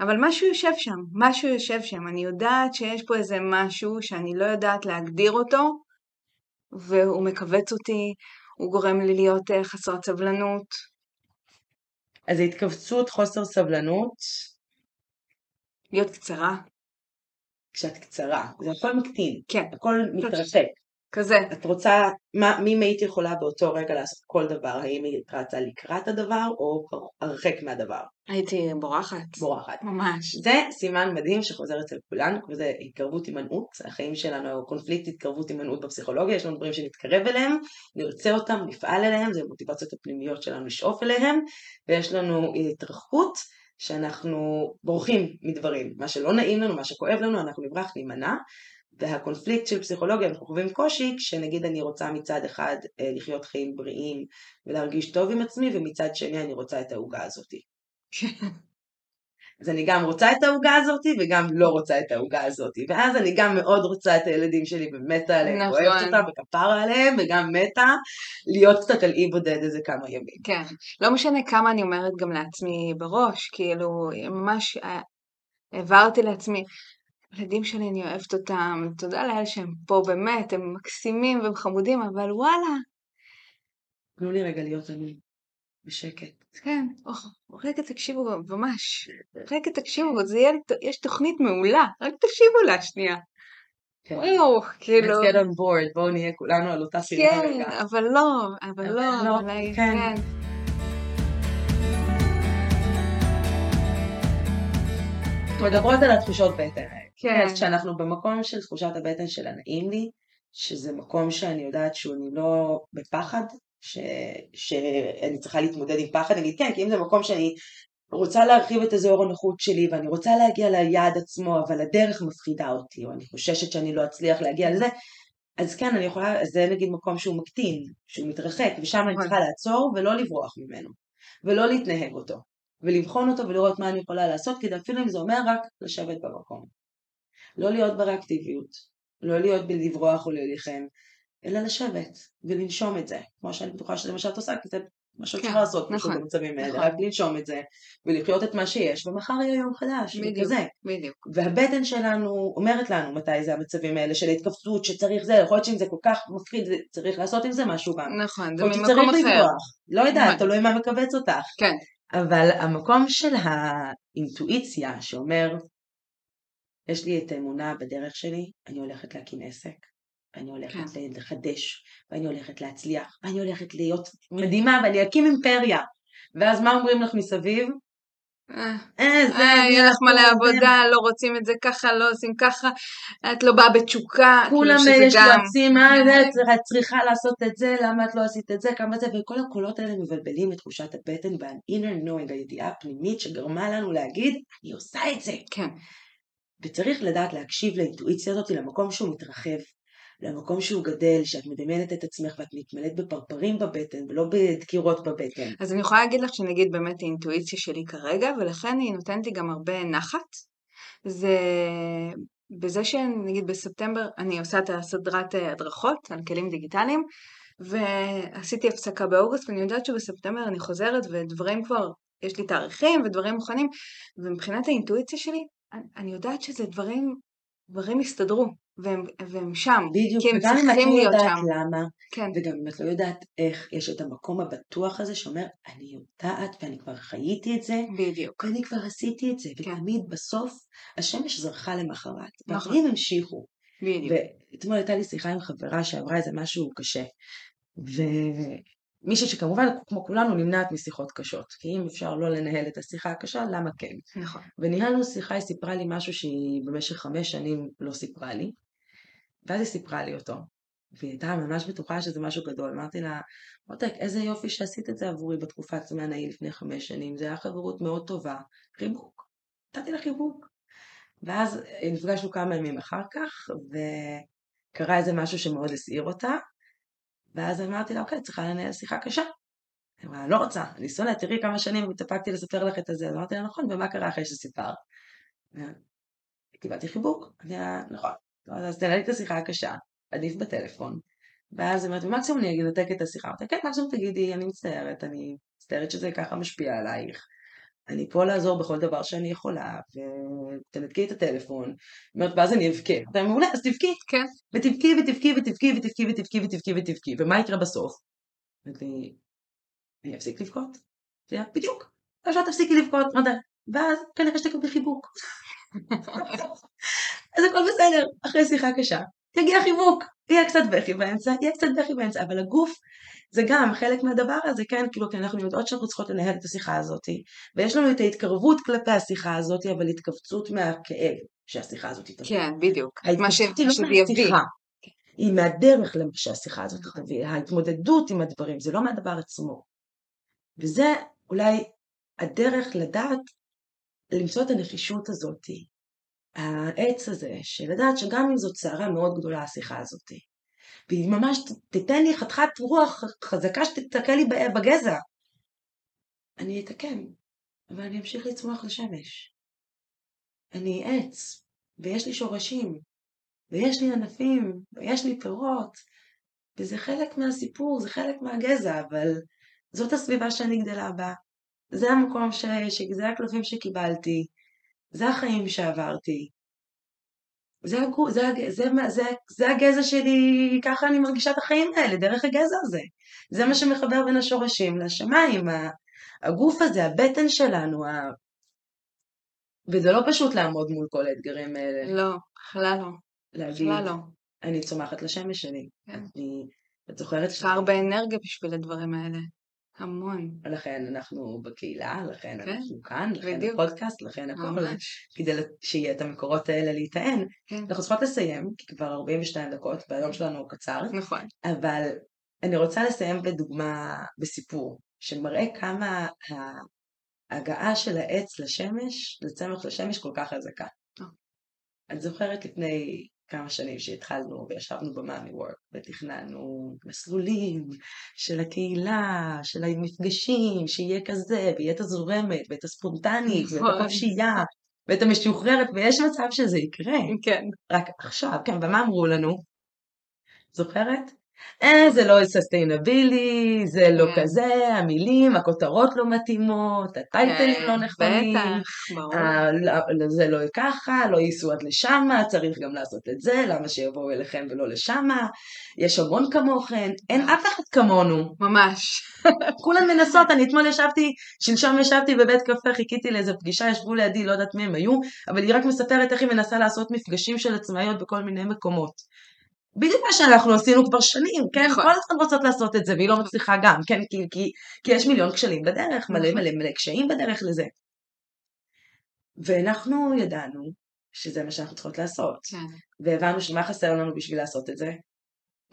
אבל משהו יושב שם, משהו יושב שם, אני יודעת שיש פה איזה משהו שאני לא יודעת להגדיר אותו, והוא מכווץ אותי, הוא גורם לי להיות אה, חסרת סבלנות. אז התכווצות, חוסר סבלנות, להיות קצרה, כשאת קצרה. זה הכל מקטין, כן, הכל מתרחק. כזה, את רוצה, מה, מי היית יכולה באותו רגע לעשות כל דבר? האם היית רצה לקראת הדבר או הרחק מהדבר? הייתי בורחת, בורחת. ממש. זה סימן מדהים שחוזר אצל כולנו, וזה התקרבות הימנעות, החיים שלנו, קונפליקט התקרבות הימנעות בפסיכולוגיה, יש לנו דברים שנתקרב אליהם, נרצה אותם, נפעל אליהם, זה המוטיבציות הפנימיות שלנו לשאוף אליהם, ויש לנו התרחקות שאנחנו בורחים מדברים, מה שלא נעים לנו, מה שכואב לנו, אנחנו נברח, נימנע, והקונפליקט של פסיכולוגיה, אנחנו חווים קושי כשנגיד אני רוצה מצד אחד אה, לחיות חיים בריאים ולהרגיש טוב עם עצמי, ומצד שני אני רוצה את העוגה הזאתי. אז אני גם רוצה את העוגה הזאתי וגם לא רוצה את העוגה הזאתי. ואז אני גם מאוד רוצה את הילדים שלי ומתה עליהם, נכון. אוהבת אותם וכפרה עליהם, וגם מתה להיות קצת על אי בודד איזה כמה ימים. כן, לא משנה כמה אני אומרת גם לעצמי בראש, כאילו, ממש אה, העברתי לעצמי, הילדים שלי, אני אוהבת אותם, תודה לאל שהם פה, באמת, הם מקסימים והם חמודים, אבל וואלה, תנו לי רגע להיות אני בשקט. כן, אוח, רגע תקשיבו, ממש, רגע תקשיבו, זה יהיה, יש תוכנית מעולה, רק תקשיבו לה שנייה. כן. וואו, כאילו, Let's get on board, בואו נהיה כולנו על אותה סירה כן, רגע. אבל לא, אבל לא, לא, אבל כן. כן, מדברות על התחושות בטן האלה. כן, אז כשאנחנו במקום של תחושת הבטן של הנעים לי, שזה מקום שאני יודעת שאני לא בפחד, ש... שאני צריכה להתמודד עם פחד, נגיד כן, כי אם זה מקום שאני רוצה להרחיב את אזור הנוחות שלי ואני רוצה להגיע ליעד עצמו, אבל הדרך מפחידה אותי, או אני חוששת שאני לא אצליח להגיע לזה, אז כן, אני יכולה, זה נגיד מקום שהוא מקטין, שהוא מתרחק, ושם אני נכון. צריכה לעצור ולא לברוח ממנו, ולא להתנהג אותו, ולבחון אותו ולראות מה אני יכולה לעשות, כדי אפילו אם זה אומר רק לשבת במקום. לא להיות בריאקטיביות, לא להיות בלברוח או להילחם, אלא לשבת ולנשום את זה, כמו שאני בטוחה שזה מה שאת עושה, כי זה מה שאת כן, צריכה לעשות נכון, במצבים האלה, נכון. רק לנשום את זה ולחיות את מה שיש, ומחר יהיה יום חדש, בדיוק, וכזה. בדיוק. והבטן שלנו אומרת לנו מתי זה המצבים האלה של ההתכווצות, שצריך זה, יכול להיות שאם זה כל כך מפחיד, צריך לעשות עם זה משהו גם. נכון, זה יכול להיות ממקום שצריך אחר. לברוח, לא יודעת, נכון. תלוי מה מכווץ אותך. כן, אבל המקום של האינטואיציה שאומר, יש לי את האמונה בדרך שלי, אני הולכת להקים עסק, אני הולכת כן. לחדש, ואני הולכת להצליח, ואני הולכת להיות מדהימה, ואני אקים אימפריה. ואז מה אומרים לך מסביב? אה, אה, אה, יהיה לך מלא עבודה, לא רוצים את זה ככה, לא עושים ככה, את לא באה בתשוקה, כאילו כולם יש. יועצים, (laughs) זה, את צריכה לעשות את זה, למה את לא עשית את זה, כמה זה, וכל הקולות האלה מבלבלים את תחושת הבטן וה-inner knowing, הידיעה הפנימית שגרמה לנו להגיד, אני עושה את זה. כן, וצריך לדעת להקשיב לאינטואיציה הזאת, למקום שהוא מתרחב, למקום שהוא גדל, שאת מדמיינת את עצמך ואת מתמלאת בפרפרים בבטן ולא בדקירות בבטן. אז אני יכולה להגיד לך שנגיד באמת האינטואיציה שלי כרגע, ולכן היא נותנת לי גם הרבה נחת. זה בזה שנגיד בספטמבר אני עושה את הסדרת אה, הדרכות על כלים דיגיטליים, ועשיתי הפסקה באוגוסט, ואני יודעת שבספטמבר אני חוזרת ודברים כבר, יש לי תאריכים ודברים מוכנים, ומבחינת האינטואיציה שלי, אני, יודעת שזה דברים, דברים הסתדרו, והם, והם שם, בדיוק, כי הם וגם אם את צריכים לא להיות יודעת שם. למה, כן, וגם אם את לא יודעת איך, יש את המקום הבטוח הזה שאומר, אני יודעת ואני כבר חייתי את זה, בדיוק. ואני כבר עשיתי את זה, כן. ותמיד בסוף השמש זרחה למחרת, נכון. והחיים המשיכו. בדיוק. ואתמול הייתה לי שיחה עם חברה שעברה איזה משהו קשה, ומישהי שכמובן, כמו כולנו, נמנעת משיחות קשות, כי אם אפשר לא לנהל את השיחה הקשה, למה כן? נכון. וניהלנו שיחה, היא סיפרה לי משהו שהיא במשך חמש שנים לא סיפרה לי, ואז היא סיפרה לי אותו. והיא הייתה ממש בטוחה שזה משהו גדול. אמרתי לה, מותק, איזה יופי שעשית את זה עבורי בתקופת זמן ההיא לפני חמש שנים, זה היה חברות מאוד טובה. חיבוק. נתתי לה חיבוק. ואז נפגשנו כמה ימים אחר כך, וקרה איזה משהו שמאוד הסעיר אותה, ואז אמרתי לה, אוקיי, צריכה לנהל שיחה קשה. היא אמרה, לא רוצה, אני שונאת, תראי כמה שנים התאפקתי לספר לך את הזה. אז אמרתי לה, נכון, ומה קרה אחרי שסיפרת? קיבלתי חיבוק, אמרתי לה, נכון, אז תנהלי את השיחה הקשה, עדיף בטלפון. ואז היא אומרת, מקסימום אני אנתק את השיחה. אמרתי, כן, מקסימום תגידי, אני מצטערת, אני מצטערת שזה ככה משפיע עלייך. אני פה לעזור בכל דבר שאני יכולה, ותנתקי את הטלפון. אומרת, ואז אני אבכה. אתה מעולה, אז תבכי. כן. ותבכי ותבכי ותבכי ותבכי ותבכי ותבכי ותבכי. ומה יקרה בסוף? לי, אני אפסיק לבכות? בדיוק. עכשיו תפסיקי לבכות. ואז כנראה שתקבלי חיבוק. (laughs) אז הכל בסדר, אחרי שיחה קשה. יגיע חיבוק, יהיה קצת בכי באמצע, יהיה קצת בכי באמצע, אבל הגוף זה גם חלק מהדבר הזה, כן, כאילו, כי אנחנו יודעות שאנחנו צריכות לנהל את השיחה הזאת, ויש לנו את ההתקרבות כלפי השיחה הזאת, אבל התכווצות מהכאב שהשיחה הזאת תביא. כן, בדיוק. מה לא שזה יביא. מהשיחה, היא מהדרך שהשיחה הזאת תביא, ההתמודדות עם הדברים, זה לא מהדבר עצמו. וזה אולי הדרך לדעת למצוא את הנחישות הזאת, העץ הזה, של לדעת שגם אם זאת סערה מאוד גדולה השיחה הזאת, והיא ממש תיתן לי חתיכת רוח חזקה שתתקע לי בגזע, אני אתקן, אבל אני אמשיך לצמוח לשמש. אני עץ, ויש לי שורשים, ויש לי ענפים, ויש לי פירות, וזה חלק מהסיפור, זה חלק מהגזע, אבל זאת הסביבה שאני גדלה בה. זה המקום. ש... זה הקלפים שקיבלתי, זה החיים שעברתי. זה, הגו... זה. זה, זה, זה הגזע שלי, ככה אני מרגישה את החיים האלה, דרך הגזע הזה. זה מה שמחבר בין השורשים לשמיים, הגוף הזה, הבטן שלנו, ה... וזה לא פשוט לעמוד מול כל האתגרים האלה. לא, בכלל לא. להגיד, לא. אני צומחת לשמש שלי. כן. אני, את זוכרת יש לך הרבה אנרגיה בשביל הדברים האלה. המון. לכן אנחנו בקהילה, לכן כן, אנחנו כאן, לכן בדיוק. הפודקאסט, לכן הכל. כדי שיהיה את המקורות האלה להיטען. כן. אנחנו צריכות לסיים, כי כבר 42 דקות, והיום שלנו הוא קצר, נכון. אבל אני רוצה לסיים בדוגמה, בסיפור, שמראה כמה ההגעה של העץ לשמש, לצמח לשמש כל כך חזקה. אה. את זוכרת לפני כמה שנים שהתחלנו וישבנו במאמי וורק ותכננו מסלולים של הקהילה, של המפגשים, שיהיה כזה, ויהיה את הזורמת ואת הספונטנית ואת נכון. החופשייה, ואתה משוחררת, ויש מצב שזה יקרה. כן. רק עכשיו, כן, ומה אמרו לנו? זוכרת? אה, זה לא ססטיינבילי, זה לא כן. כזה, המילים, הכותרות לא מתאימות, הטייטלים כן, לא נכונים, בטח, ברור. אה, לא- זה לא ככה, לא ייסעו עד לשמה, צריך גם לעשות את זה, למה שיבואו אליכם ולא לשמה, יש המון כמוכן, אין אף אחד כמונו, ממש. (laughs) כולן מנסות, אני אתמול ישבתי, שלשום ישבתי בבית קפה, חיכיתי לאיזה פגישה, ישבו לידי, לא יודעת מי הם היו, אבל היא רק מספרת איך היא מנסה לעשות מפגשים של עצמאיות בכל מיני מקומות. בדיוק מה שאנחנו עשינו כבר שנים, כן? נכון. כל הזמן רוצות לעשות את זה, והיא לא מצליחה גם, כן? כי, כי, כי יש מיליון כשלים בדרך, מלא נכון. מלא מלא קשיים בדרך לזה. ואנחנו ידענו שזה מה שאנחנו צריכות לעשות, כן. והבנו שמה חסר לנו בשביל לעשות את זה.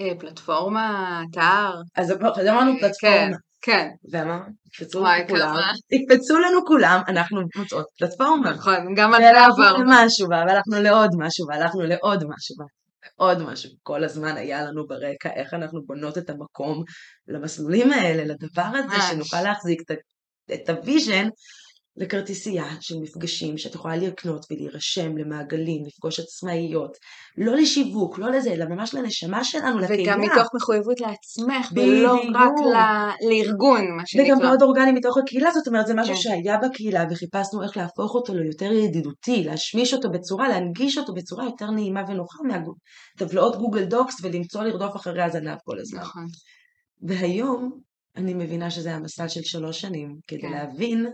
אה, פלטפורמה, אתר. אז אמרנו אה, פלטפורמה, כן, ואמרנו, יקפצו לנו כולם. יקפצו לנו כולם, אנחנו מוצאות פלטפורמה. נכון, גם על זה והלכנו עברנו. למשהו, והלכנו לעוד משהו, והלכנו לעוד משהו, ועוד משהו. כל הזמן היה לנו ברקע איך אנחנו בונות את המקום למסלולים האלה, לדבר הזה. שנוכל להחזיק את, את ה vision לכרטיסייה של מפגשים שאת יכולה לקנות ולהירשם למעגלים, לפגוש עצמאיות, לא לשיווק, לא לזה, אלא ממש לנשמה שלנו, לקהילה. וגם מתוך מחויבות לעצמך, ולא. רק ל- לארגון, מה וגם שנקרא. מאוד אורגני מתוך הקהילה, זאת אומרת זה משהו כן. שהיה בקהילה וחיפשנו איך להפוך אותו ליותר ידידותי, להשמיש אותו בצורה, להנגיש אותו בצורה יותר נעימה ונוחה מהטבלאות גוגל דוקס ולמצוא לרדוף אחרי הזנב כל הזמן. נכון. והיום אני מבינה שזה המסע של שלוש שנים, כדי כן. להבין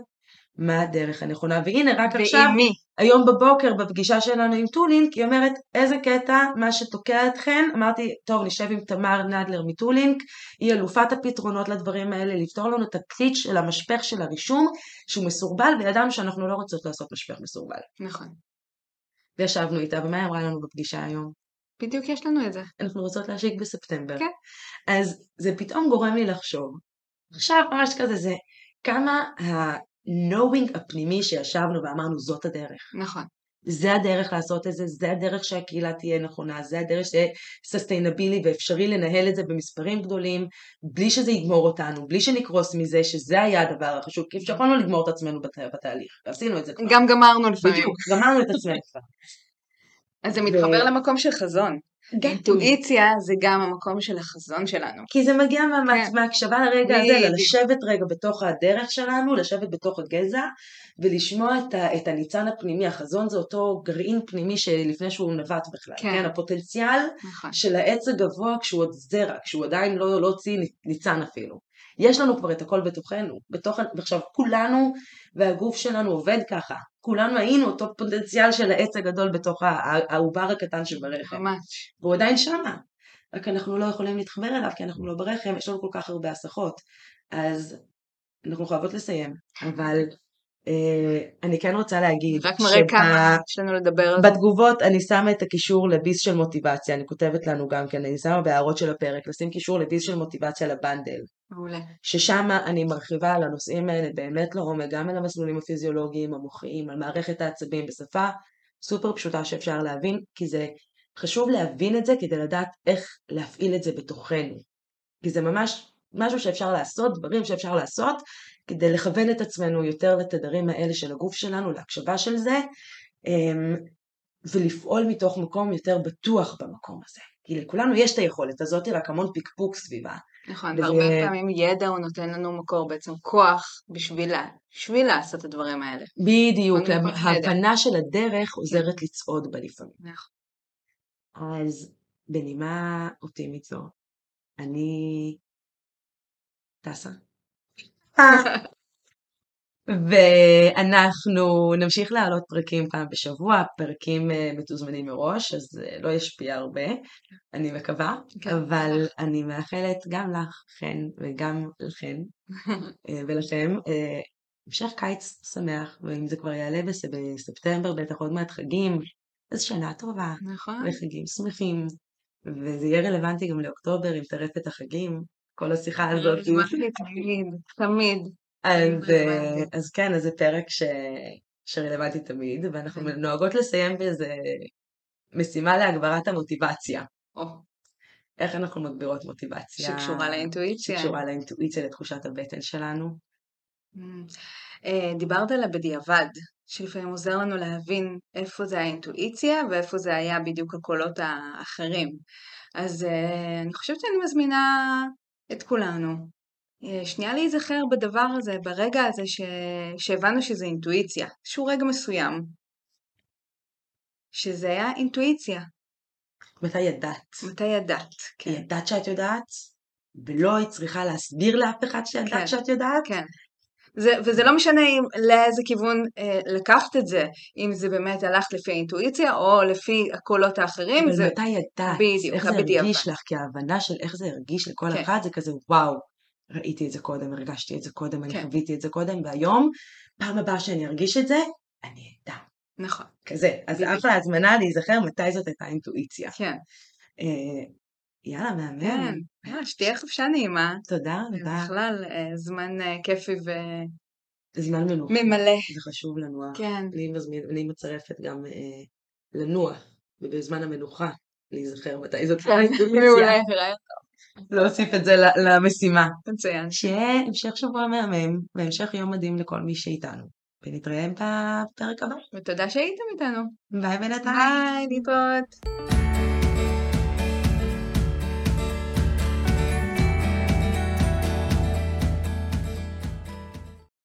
מה הדרך הנכונה, והנה רק עכשיו, ועם מי? היום בבוקר בפגישה שלנו עם טולינק, היא אומרת איזה קטע, מה שתוקע אתכן, אמרתי טוב נשב עם תמר נדלר מטולינק, היא אלופת הפתרונות לדברים האלה, לפתור לנו את הקליץ' של המשפך של הרישום, שהוא מסורבל, וידענו שאנחנו לא רוצות לעשות משפך מסורבל. נכון. וישבנו איתה, ומה היא אמרה לנו בפגישה היום? בדיוק יש לנו את זה. אנחנו רוצות להשיק בספטמבר. כן. אז זה פתאום גורם לי לחשוב, עכשיו ממש כזה זה, כמה ה-knowing הפנימי שישבנו ואמרנו זאת הדרך. נכון. זה הדרך לעשות את זה, זה הדרך שהקהילה תהיה נכונה, זה הדרך שיהיה סוסטיינבילי ואפשרי לנהל את זה במספרים גדולים, בלי שזה יגמור אותנו, בלי שנקרוס מזה, שזה היה הדבר החשוב, כי יכולנו לגמור את עצמנו בת, בתהליך, ועשינו את זה כבר. גם גמרנו לפעמים. בדיוק, גמרנו את עצמנו כבר. אז זה מתחבר למקום של חזון. אינטואיציה זה גם המקום של החזון שלנו. כי זה מגיע מה, מה, כן. מההקשבה לרגע הזה. לשבת רגע בתוך הדרך שלנו, לשבת בתוך הגזע, ולשמוע את, ה, את הניצן הפנימי, החזון זה אותו גרעין פנימי שלפני שהוא נבט בכלל, כן. כן, הפוטנציאל נכון. של העץ הגבוה כשהוא עוד זרע, כשהוא עדיין לא, לא הוציא ניצן אפילו. יש לנו כבר את הכל בתוכנו, בתוך, ועכשיו כולנו והגוף שלנו עובד ככה, כולנו היינו אותו פוטנציאל של העץ הגדול בתוך העובר הקטן שברחם, ממש. והוא עדיין שמה, רק אנחנו לא יכולים להתחבר אליו כי אנחנו לא ברחם, יש לנו כל כך הרבה הסחות, אז אנחנו חייבות לסיים, אבל אני כן רוצה להגיד, רק מראה שב- כמה יש לנו לדבר על זה. בתגובות אני שמה את הקישור לביס של מוטיבציה, אני כותבת לנו גם כן, אני שמה בהערות של הפרק, לשים קישור לביס של מוטיבציה לבנדל, מעולה. ששם אני מרחיבה על הנושאים האלה באמת לעומק, גם על המסלולים הפיזיולוגיים, המוחיים, על מערכת העצבים בשפה סופר פשוטה שאפשר להבין, כי זה חשוב להבין את זה כדי לדעת איך להפעיל את זה בתוכנו. כי זה ממש משהו שאפשר לעשות, דברים שאפשר לעשות, כדי לכוון את עצמנו יותר לתדרים האלה של הגוף שלנו, להקשבה של זה, אמ, ולפעול מתוך מקום יותר בטוח במקום הזה. כי לכולנו יש את היכולת הזאת, רק המון פקפוק סביבה. נכון, והרבה פעמים ידע הוא נותן לנו מקור, בעצם כוח בשביל בשביל לעשות את הדברים האלה. בדיוק. ההבנה של הדרך עוזרת לצעוד בה לפעמים. נכון. אז בנימה אופטימית זו, אני טסה. ואנחנו נמשיך להעלות פרקים פעם בשבוע, פרקים אה, מתוזמנים מראש, אז זה לא ישפיע הרבה, אני מקווה, כן. אבל אני מאחלת גם לך, חן, וגם לכן, (laughs) אה, ולכם, אה, המשך קיץ שמח, ואם זה כבר יעלה בס- בספטמבר, בטח עוד מעט חגים, אז שנה טובה, נכון. וחגים שמחים, וזה יהיה רלוונטי גם לאוקטובר עם טרפת החגים, כל השיחה הזאת. תמיד, תמיד. אז. אה, אז כן, אז זה פרק. שרלוונטי תמיד, ואנחנו נוהגות לסיים באיזה משימה להגברת המוטיבציה. איך אנחנו מגבירות מוטיבציה? שקשורה לאינטואיציה. שקשורה לאינטואיציה, לתחושת הבטן שלנו. Mm. אה, דיברת על הבדיעבד, שלפעמים עוזר לנו להבין איפה זה האינטואיציה ואיפה זה היה בדיוק הקולות האחרים. אז uh, אני חושבת שאני מזמינה את כולנו. Uh, שנייה להיזכר בדבר הזה, ברגע הזה ש... שהבנו שזה אינטואיציה, שהוא רגע מסוים, שזה היה אינטואיציה. מתי ידעת? מתי ידעת, כן. ידעת שאת יודעת, ולא היית צריכה להסביר לאף אחד שידעת כן, שאת יודעת? כן. זה, וזה לא משנה אם, לאיזה כיוון אה, לקחת את זה, אם זה באמת הלך לפי האינטואיציה או לפי הקולות האחרים. אבל זה... מתי ידעת? בדיוק, איך זה הרגיש לך, כי ההבנה של איך זה הרגיש לכל כן. אחד זה כזה וואו, ראיתי את זה קודם, הרגשתי את זה קודם, כן. אני חוויתי את זה קודם, והיום, פעם הבאה שאני ארגיש את זה, אני אדע. נכון. כזה, אז אחלה הזמנה להיזכר מתי זאת הייתה אינטואיציה. כן. יאללה, מהמם. כן, יאללה, שתהיה חופשה נעימה. תודה, תודה. בכלל, אה, זמן אה, כיפי ו... זמן מנוחה. ממלא. זה חשוב לנוח. כן. אני מצרפת גם אה, לנוח, ובזמן המנוחה להיזכר מתי זאת האינטואיציה. (laughs) מעולה, רעיון טוב. להוסיף את זה למשימה. מצוין. שיהיה המשך שבוע מהמם, והמשך יום מדהים לכל מי שאיתנו. ונתראה בפרק הבא. ותודה שהייתם איתנו. ביי בינתיים. ביי, להתראות.